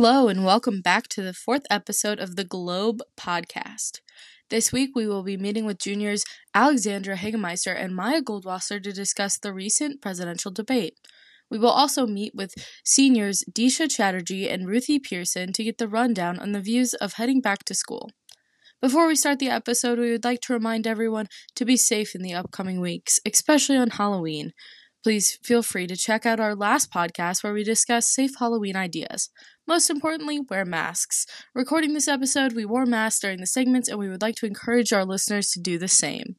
Hello, and welcome back to the fourth episode of the Globe podcast. This week, we will be meeting with juniors Alexandra Hagemeister and Maya Goldwasser to discuss the recent presidential debate. We will also meet with seniors Disha Chatterjee and Ruthie Pierson to get the rundown on the views of heading back to school. Before we start the episode, we would like to remind everyone to be safe in the upcoming weeks, especially on Halloween. Please feel free to check out our last podcast where we discuss safe Halloween ideas. Most importantly, wear masks. Recording this episode, we wore masks during the segments, and we would like to encourage our listeners to do the same.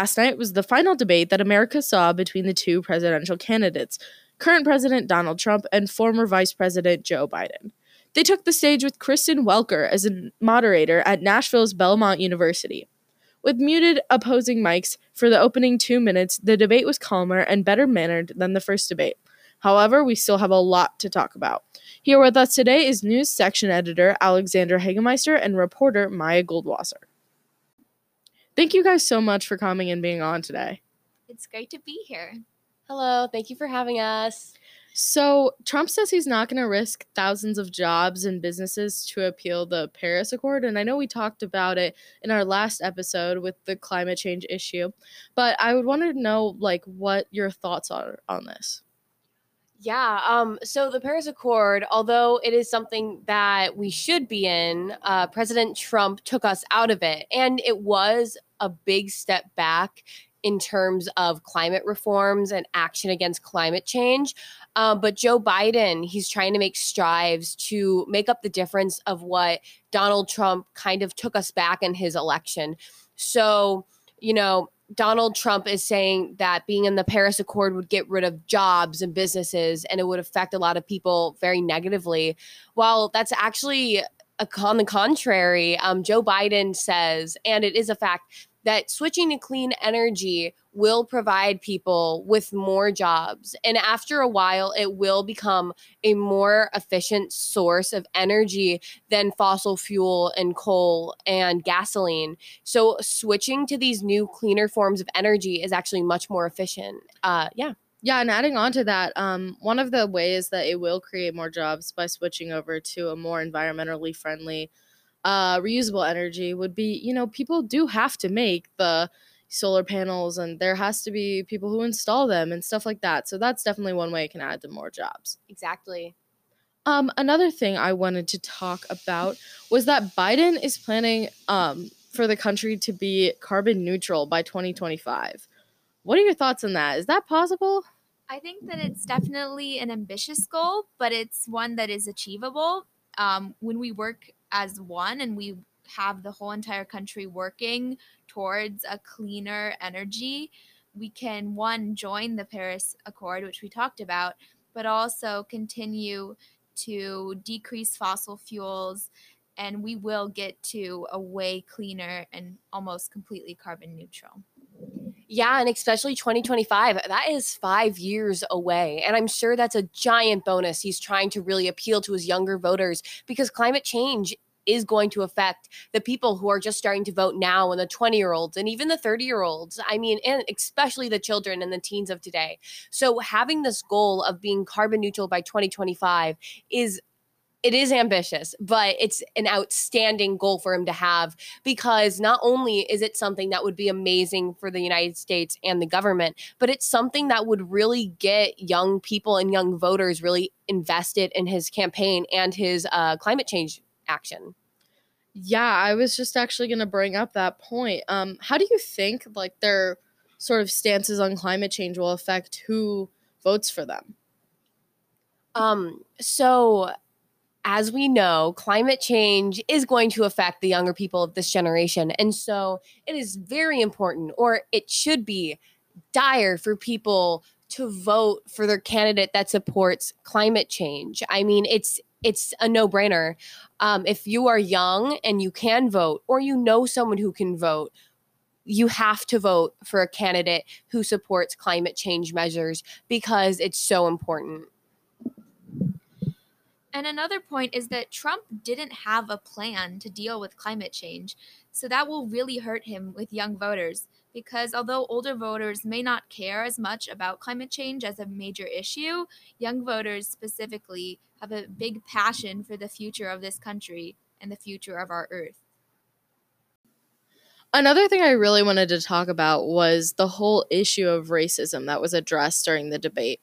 Last night was the final debate that America saw between the two presidential candidates, current President Donald Trump and former Vice President Joe Biden. They took the stage with Kristen Welker as a moderator at Nashville's Belmont University. With muted opposing mics for the opening two minutes, the debate was calmer and better mannered than the first debate. However, we still have a lot to talk about. Here with us today is news section editor Alexandra Hagemeister and reporter Maya Goldwasser. Thank you guys so much for coming and being on today. It's great to be here. Hello, thank you for having us. So, Trump says he's not going to risk thousands of jobs and businesses to appeal the Paris Accord. And I know we talked about it in our last episode with the climate change issue, but I would want to know, like, what your thoughts are on this. Yeah. Um, so the Paris Accord, although it is something that we should be in, uh, President Trump took us out of it. And it was a big step back in terms of climate reforms and action against climate change. Um, but Joe Biden, he's trying to make strides to make up the difference of what Donald Trump kind of took us back in his election. So, you know, Donald Trump is saying that being in the Paris Accord would get rid of jobs and businesses and it would affect a lot of people very negatively. While that's actually on the contrary, um, Joe Biden says, and it is a fact, that switching to clean energy will provide people with more jobs. And after a while, it will become a more efficient source of energy than fossil fuel and coal and gasoline. So, switching to these new, cleaner forms of energy is actually much more efficient. Uh, yeah. Yeah, and adding on to that, um, one of the ways that it will create more jobs by switching over to a more environmentally friendly uh, reusable energy would be, you know, people do have to make the solar panels and there has to be people who install them and stuff like that. So that's definitely one way it can add to more jobs. Exactly. Um, another thing I wanted to talk about was that Biden is planning um, for the country to be carbon neutral by 2025. What are your thoughts on that? Is that possible? I think that it's definitely an ambitious goal, but it's one that is achievable. Um, when we work as one and we have the whole entire country working towards a cleaner energy, we can one join the Paris Accord, which we talked about, but also continue to decrease fossil fuels and we will get to a way cleaner and almost completely carbon neutral. Yeah, and especially 2025, that is five years away. And I'm sure that's a giant bonus. He's trying to really appeal to his younger voters because climate change is going to affect the people who are just starting to vote now and the 20 year olds and even the 30 year olds. I mean, and especially the children and the teens of today. So having this goal of being carbon neutral by 2025 is it is ambitious, but it's an outstanding goal for him to have because not only is it something that would be amazing for the United States and the government, but it's something that would really get young people and young voters really invested in his campaign and his uh, climate change action. Yeah, I was just actually going to bring up that point. Um, how do you think like their sort of stances on climate change will affect who votes for them? Um, so as we know, climate change is going to affect the younger people of this generation. And so it is very important, or it should be dire for people to vote for their candidate that supports climate change. I mean, it's it's a no brainer. Um, if you are young and you can vote, or you know someone who can vote, you have to vote for a candidate who supports climate change measures because it's so important. And another point is that Trump didn't have a plan to deal with climate change. So that will really hurt him with young voters because although older voters may not care as much about climate change as a major issue, young voters specifically have a big passion for the future of this country and the future of our earth. Another thing I really wanted to talk about was the whole issue of racism that was addressed during the debate.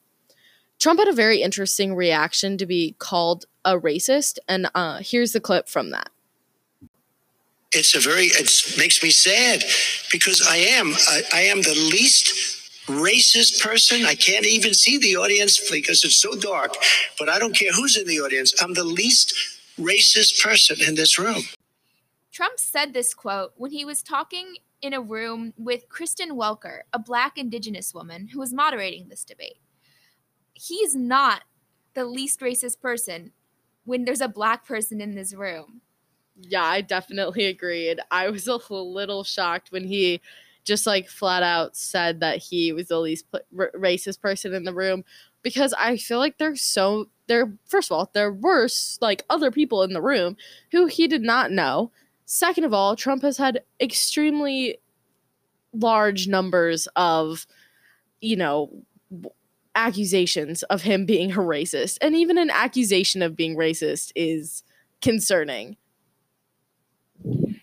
Trump had a very interesting reaction to be called a racist, and uh, here's the clip from that. It's a very it makes me sad because I am I, I am the least racist person. I can't even see the audience because it's so dark. But I don't care who's in the audience. I'm the least racist person in this room. Trump said this quote when he was talking in a room with Kristen Welker, a black indigenous woman who was moderating this debate he's not the least racist person when there's a black person in this room. Yeah, I definitely agreed. I was a little shocked when he just like flat out said that he was the least r- racist person in the room because I feel like there's so there first of all there were like other people in the room who he did not know. Second of all, Trump has had extremely large numbers of you know accusations of him being a racist. And even an accusation of being racist is concerning.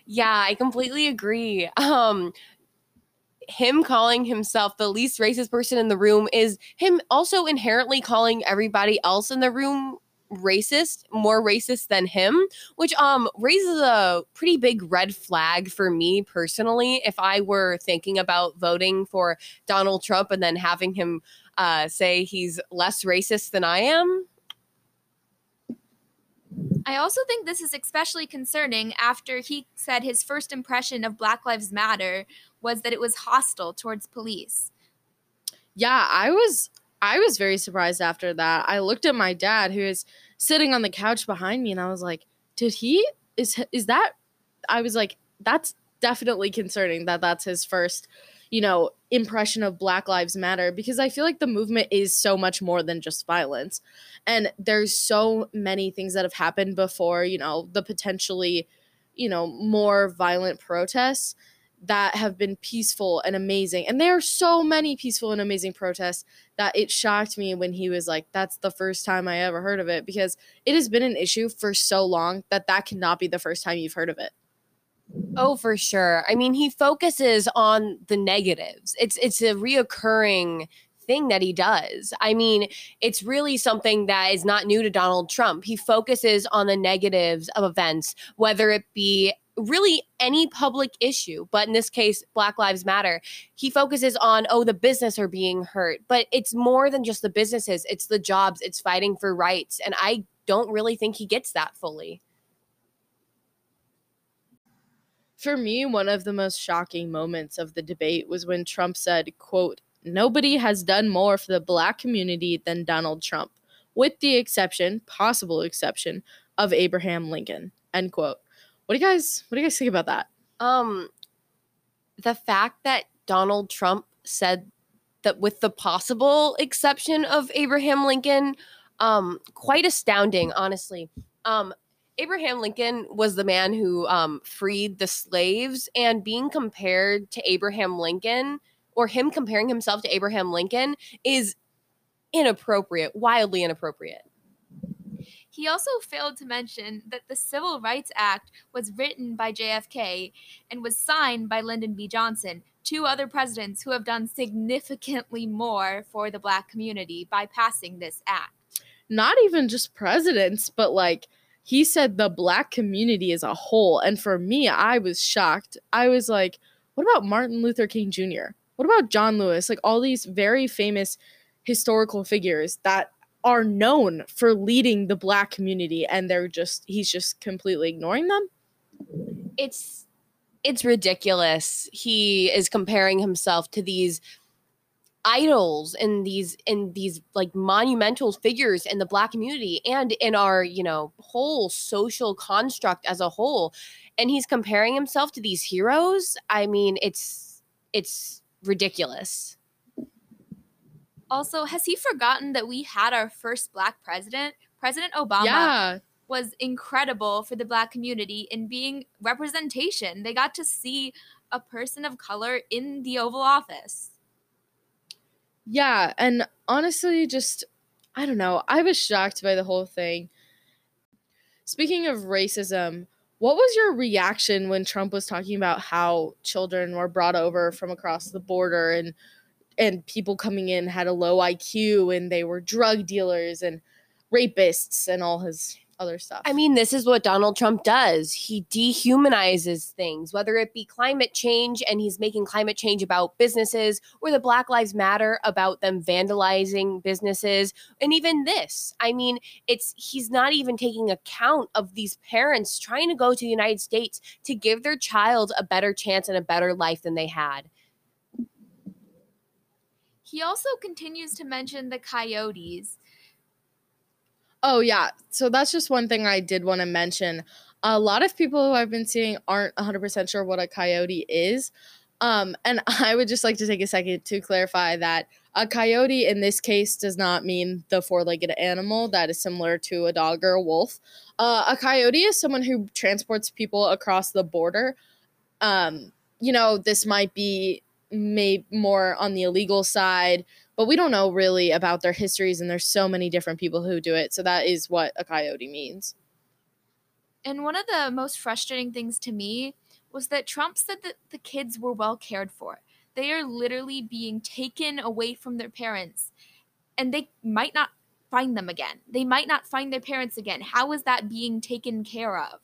Yeah, I completely agree. Um him calling himself the least racist person in the room is him also inherently calling everybody else in the room racist, more racist than him, which um raises a pretty big red flag for me personally if I were thinking about voting for Donald Trump and then having him uh, say he's less racist than I am. I also think this is especially concerning after he said his first impression of Black Lives Matter was that it was hostile towards police. Yeah, I was I was very surprised after that. I looked at my dad who is sitting on the couch behind me and I was like, "Did he is is that I was like, that's definitely concerning that that's his first you know, impression of Black Lives Matter because I feel like the movement is so much more than just violence. And there's so many things that have happened before, you know, the potentially, you know, more violent protests that have been peaceful and amazing. And there are so many peaceful and amazing protests that it shocked me when he was like, that's the first time I ever heard of it because it has been an issue for so long that that cannot be the first time you've heard of it. Oh, for sure. I mean, he focuses on the negatives. It's it's a reoccurring thing that he does. I mean, it's really something that is not new to Donald Trump. He focuses on the negatives of events, whether it be really any public issue, but in this case, Black Lives Matter. He focuses on, oh, the business are being hurt, but it's more than just the businesses, it's the jobs, it's fighting for rights. And I don't really think he gets that fully. For me, one of the most shocking moments of the debate was when Trump said, quote, nobody has done more for the black community than Donald Trump, with the exception, possible exception, of Abraham Lincoln. End quote. What do you guys what do you guys think about that? Um the fact that Donald Trump said that with the possible exception of Abraham Lincoln, um, quite astounding, honestly. Um, Abraham Lincoln was the man who um, freed the slaves, and being compared to Abraham Lincoln, or him comparing himself to Abraham Lincoln, is inappropriate, wildly inappropriate. He also failed to mention that the Civil Rights Act was written by JFK and was signed by Lyndon B. Johnson, two other presidents who have done significantly more for the black community by passing this act. Not even just presidents, but like he said the black community as a whole. And for me, I was shocked. I was like, what about Martin Luther King Jr.? What about John Lewis? Like all these very famous historical figures that are known for leading the black community and they're just he's just completely ignoring them. It's it's ridiculous. He is comparing himself to these idols and these in these like monumental figures in the black community and in our you know whole social construct as a whole and he's comparing himself to these heroes i mean it's it's ridiculous also has he forgotten that we had our first black president President Obama yeah. was incredible for the black community in being representation. They got to see a person of color in the Oval Office. Yeah, and honestly, just I don't know. I was shocked by the whole thing. Speaking of racism, what was your reaction when Trump was talking about how children were brought over from across the border and and people coming in had a low IQ and they were drug dealers and rapists and all his other stuff. I mean, this is what Donald Trump does. He dehumanizes things, whether it be climate change and he's making climate change about businesses, or the Black Lives Matter about them vandalizing businesses, and even this. I mean, it's he's not even taking account of these parents trying to go to the United States to give their child a better chance and a better life than they had. He also continues to mention the coyotes Oh yeah. So that's just one thing I did want to mention. A lot of people who I've been seeing aren't 100% sure what a coyote is. Um, and I would just like to take a second to clarify that a coyote in this case does not mean the four legged animal that is similar to a dog or a wolf. Uh, a coyote is someone who transports people across the border. Um, you know, this might be may more on the illegal side but we don't know really about their histories and there's so many different people who do it so that is what a coyote means. And one of the most frustrating things to me was that trump said that the kids were well cared for. They are literally being taken away from their parents and they might not find them again. They might not find their parents again. How is that being taken care of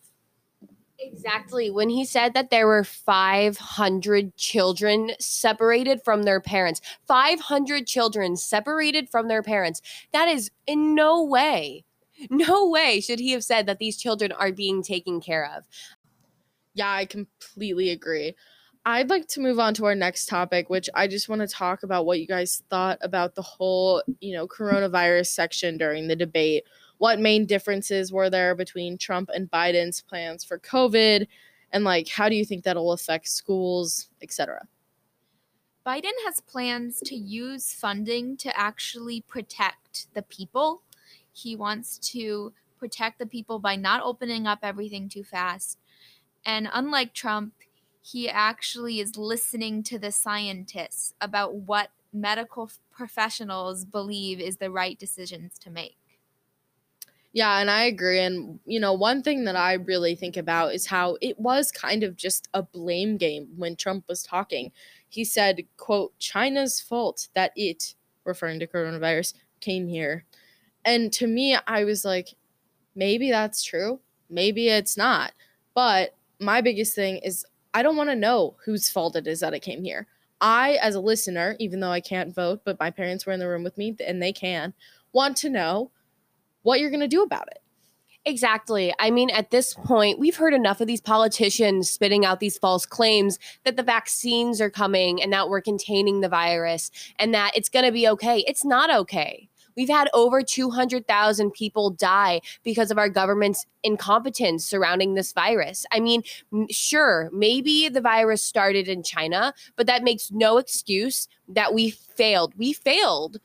Exactly. When he said that there were 500 children separated from their parents, 500 children separated from their parents, that is in no way, no way should he have said that these children are being taken care of. Yeah, I completely agree. I'd like to move on to our next topic, which I just want to talk about what you guys thought about the whole, you know, coronavirus section during the debate what main differences were there between Trump and Biden's plans for COVID and like how do you think that'll affect schools, etc. Biden has plans to use funding to actually protect the people. He wants to protect the people by not opening up everything too fast. And unlike Trump, he actually is listening to the scientists about what medical professionals believe is the right decisions to make. Yeah, and I agree. And, you know, one thing that I really think about is how it was kind of just a blame game when Trump was talking. He said, quote, China's fault that it, referring to coronavirus, came here. And to me, I was like, maybe that's true. Maybe it's not. But my biggest thing is I don't want to know whose fault it is that it came here. I, as a listener, even though I can't vote, but my parents were in the room with me and they can, want to know what you're going to do about it. Exactly. I mean, at this point, we've heard enough of these politicians spitting out these false claims that the vaccines are coming and that we're containing the virus and that it's going to be okay. It's not okay. We've had over 200,000 people die because of our government's incompetence surrounding this virus. I mean, sure, maybe the virus started in China, but that makes no excuse that we failed. We failed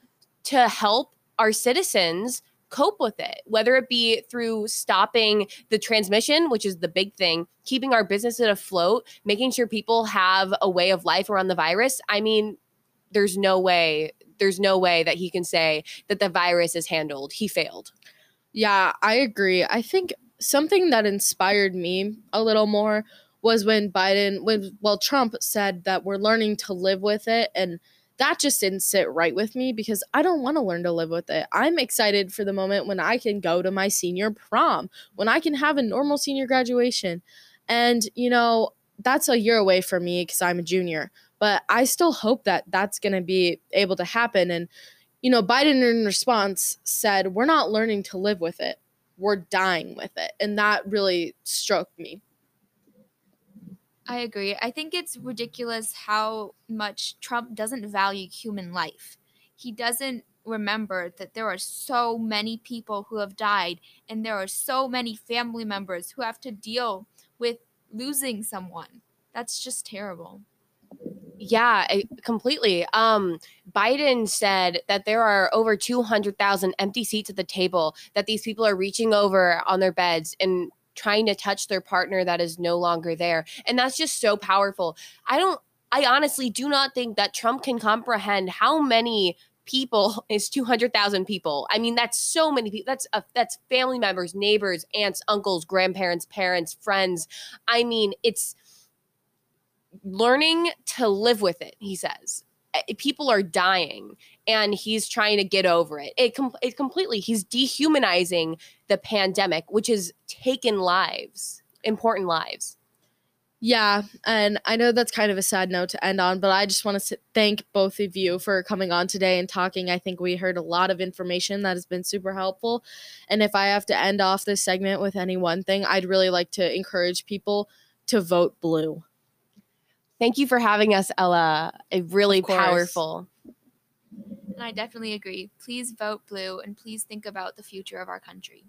to help our citizens cope with it, whether it be through stopping the transmission, which is the big thing, keeping our businesses afloat, making sure people have a way of life around the virus. I mean, there's no way, there's no way that he can say that the virus is handled. He failed. Yeah, I agree. I think something that inspired me a little more was when Biden, when, well, Trump said that we're learning to live with it and that just didn't sit right with me because I don't want to learn to live with it. I'm excited for the moment when I can go to my senior prom, when I can have a normal senior graduation. And, you know, that's a year away for me because I'm a junior, but I still hope that that's going to be able to happen. And, you know, Biden in response said, We're not learning to live with it, we're dying with it. And that really struck me. I agree. I think it's ridiculous how much Trump doesn't value human life. He doesn't remember that there are so many people who have died and there are so many family members who have to deal with losing someone. That's just terrible. Yeah, completely. Um, Biden said that there are over 200,000 empty seats at the table, that these people are reaching over on their beds and trying to touch their partner that is no longer there. And that's just so powerful. I don't, I honestly do not think that Trump can comprehend how many people is 200,000 people. I mean, that's so many people. That's a, that's family members, neighbors, aunts, uncles, grandparents, parents, friends. I mean, it's learning to live with it, he says. Eh, people are dying and he's trying to get over it. It, com- it completely, he's dehumanizing the pandemic, which has taken lives, important lives. Yeah, and I know that's kind of a sad note to end on, but I just want to thank both of you for coming on today and talking. I think we heard a lot of information that has been super helpful. And if I have to end off this segment with any one thing, I'd really like to encourage people to vote blue. Thank you for having us, Ella. A really powerful. And I definitely agree. Please vote blue and please think about the future of our country.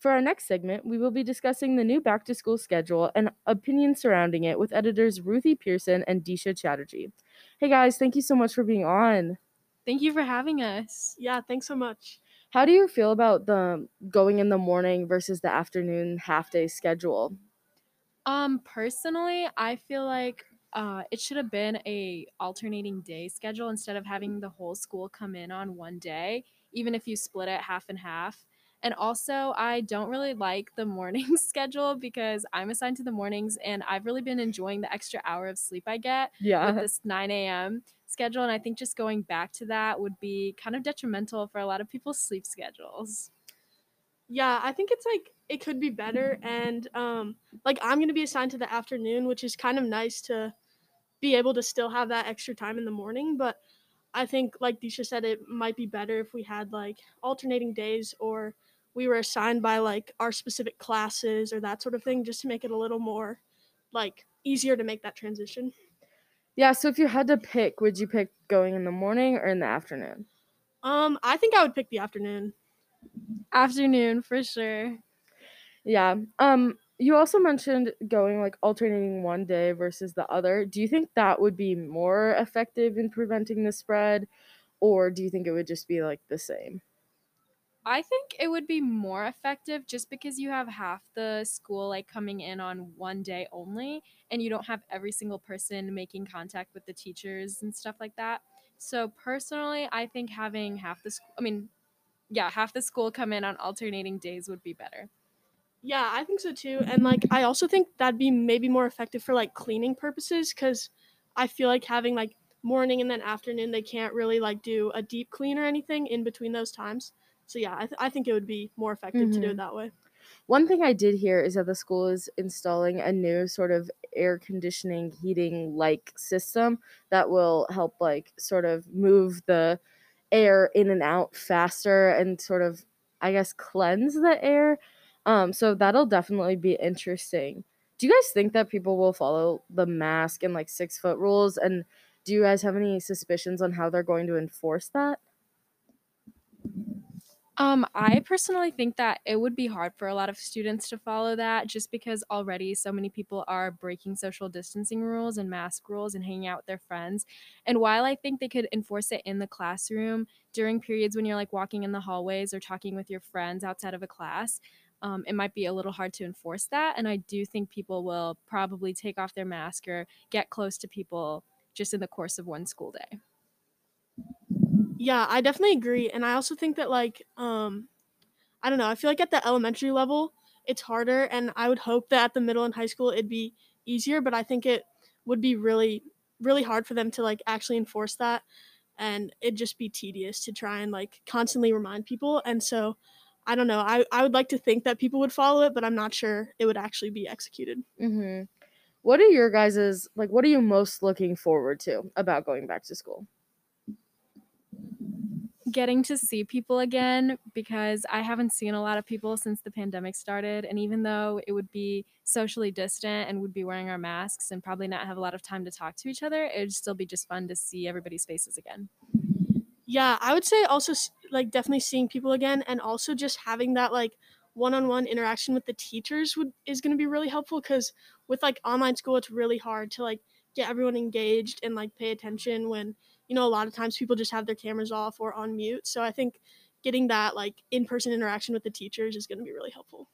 For our next segment, we will be discussing the new back to school schedule and opinions surrounding it with editors Ruthie Pierson and Disha Chatterjee. Hey guys, thank you so much for being on. Thank you for having us. Yeah, thanks so much. How do you feel about the going in the morning versus the afternoon half day schedule? Um, personally, I feel like uh, it should have been a alternating day schedule instead of having the whole school come in on one day, even if you split it half and half and also, I don't really like the morning schedule because I'm assigned to the mornings and I've really been enjoying the extra hour of sleep I get yeah. with this 9 a.m. schedule. And I think just going back to that would be kind of detrimental for a lot of people's sleep schedules. Yeah, I think it's like it could be better. And um, like I'm going to be assigned to the afternoon, which is kind of nice to be able to still have that extra time in the morning. But I think, like Disha said, it might be better if we had like alternating days or we were assigned by like our specific classes or that sort of thing just to make it a little more like easier to make that transition. Yeah, so if you had to pick, would you pick going in the morning or in the afternoon? Um, I think I would pick the afternoon. Afternoon for sure. Yeah. Um you also mentioned going like alternating one day versus the other. Do you think that would be more effective in preventing the spread or do you think it would just be like the same? I think it would be more effective just because you have half the school like coming in on one day only and you don't have every single person making contact with the teachers and stuff like that. So personally, I think having half the school I mean, yeah, half the school come in on alternating days would be better. Yeah, I think so too. And like I also think that'd be maybe more effective for like cleaning purposes cuz I feel like having like morning and then afternoon they can't really like do a deep clean or anything in between those times. So yeah, I, th- I think it would be more effective mm-hmm. to do it mm-hmm. that way. One thing I did hear is that the school is installing a new sort of air conditioning heating like system that will help like sort of move the air in and out faster and sort of I guess cleanse the air. Um so that'll definitely be interesting. Do you guys think that people will follow the mask and like 6 foot rules and do you guys have any suspicions on how they're going to enforce that? Um, I personally think that it would be hard for a lot of students to follow that just because already so many people are breaking social distancing rules and mask rules and hanging out with their friends. And while I think they could enforce it in the classroom during periods when you're like walking in the hallways or talking with your friends outside of a class, um, it might be a little hard to enforce that. And I do think people will probably take off their mask or get close to people just in the course of one school day. Yeah, I definitely agree. And I also think that like um I don't know, I feel like at the elementary level it's harder and I would hope that at the middle and high school it'd be easier, but I think it would be really really hard for them to like actually enforce that and it'd just be tedious to try and like constantly remind people. And so I don't know. I, I would like to think that people would follow it, but I'm not sure it would actually be executed. Mm-hmm. What are your guys's like? What are you most looking forward to about going back to school? Getting to see people again because I haven't seen a lot of people since the pandemic started. And even though it would be socially distant and would be wearing our masks and probably not have a lot of time to talk to each other, it would still be just fun to see everybody's faces again. Yeah, I would say also like definitely seeing people again and also just having that like one-on-one interaction with the teachers would is going to be really helpful cuz with like online school it's really hard to like get everyone engaged and like pay attention when you know a lot of times people just have their cameras off or on mute. So I think getting that like in-person interaction with the teachers is going to be really helpful.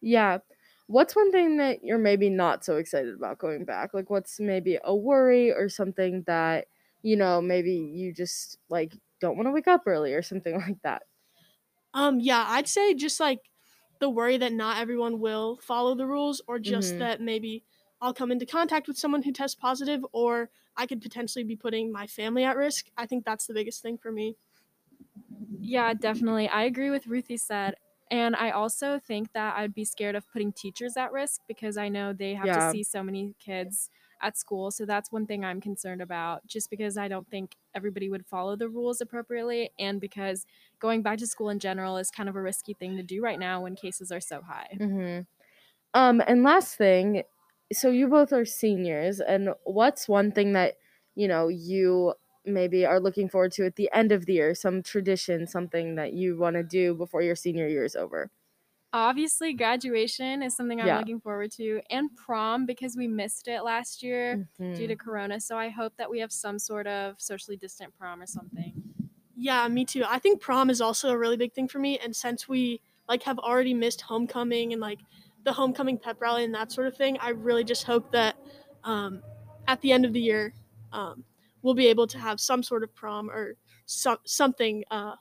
Yeah. What's one thing that you're maybe not so excited about going back? Like what's maybe a worry or something that you know, maybe you just like don't want to wake up early or something like that. Um yeah, I'd say just like the worry that not everyone will follow the rules or just Mhm. that maybe I'll come into contact with someone who tests positive or I could potentially be putting my family at risk. I think that's the biggest thing for me. Yeah, definitely. I agree with Ruthie said. And I also think that I'd be scared of putting teachers at risk because I know they have Yeah. to see so many kids at school. So that's one thing I'm concerned about, just because I don't think everybody would follow the rules appropriately. And because going back to school in general is kind of a risky thing to do right now when cases are so high. Mm-hmm. Um, and last thing, so you both are seniors, and what's one thing that you know you maybe are looking forward to at the end of the year? Some tradition, something that you want to do before your senior year is over. Obviously, graduation is something I'm Yeah. looking forward to, and prom because we missed it last year due Mhm. to Corona. So I hope that we have some sort of socially distant prom or something. Yeah, me too. I think prom is also a really big thing for me and since we like have already missed homecoming and like the homecoming pep rally and that sort of thing, I really just hope that um, at the end of the year um, we'll be able to have some sort of prom or some something uh,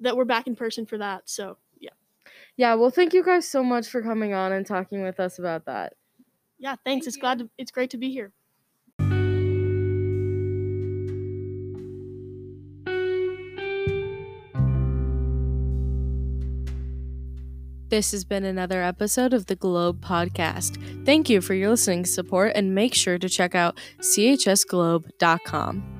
that we're back in person for that. So, yeah. Yeah. Well, thank you guys so much for coming on and talking with us about that. Yeah, thanks. Thank it's you. glad to, it's great to be here. This has been another episode of the Globe Podcast. Thank you for your listening support and make sure to check out chsglobe.com.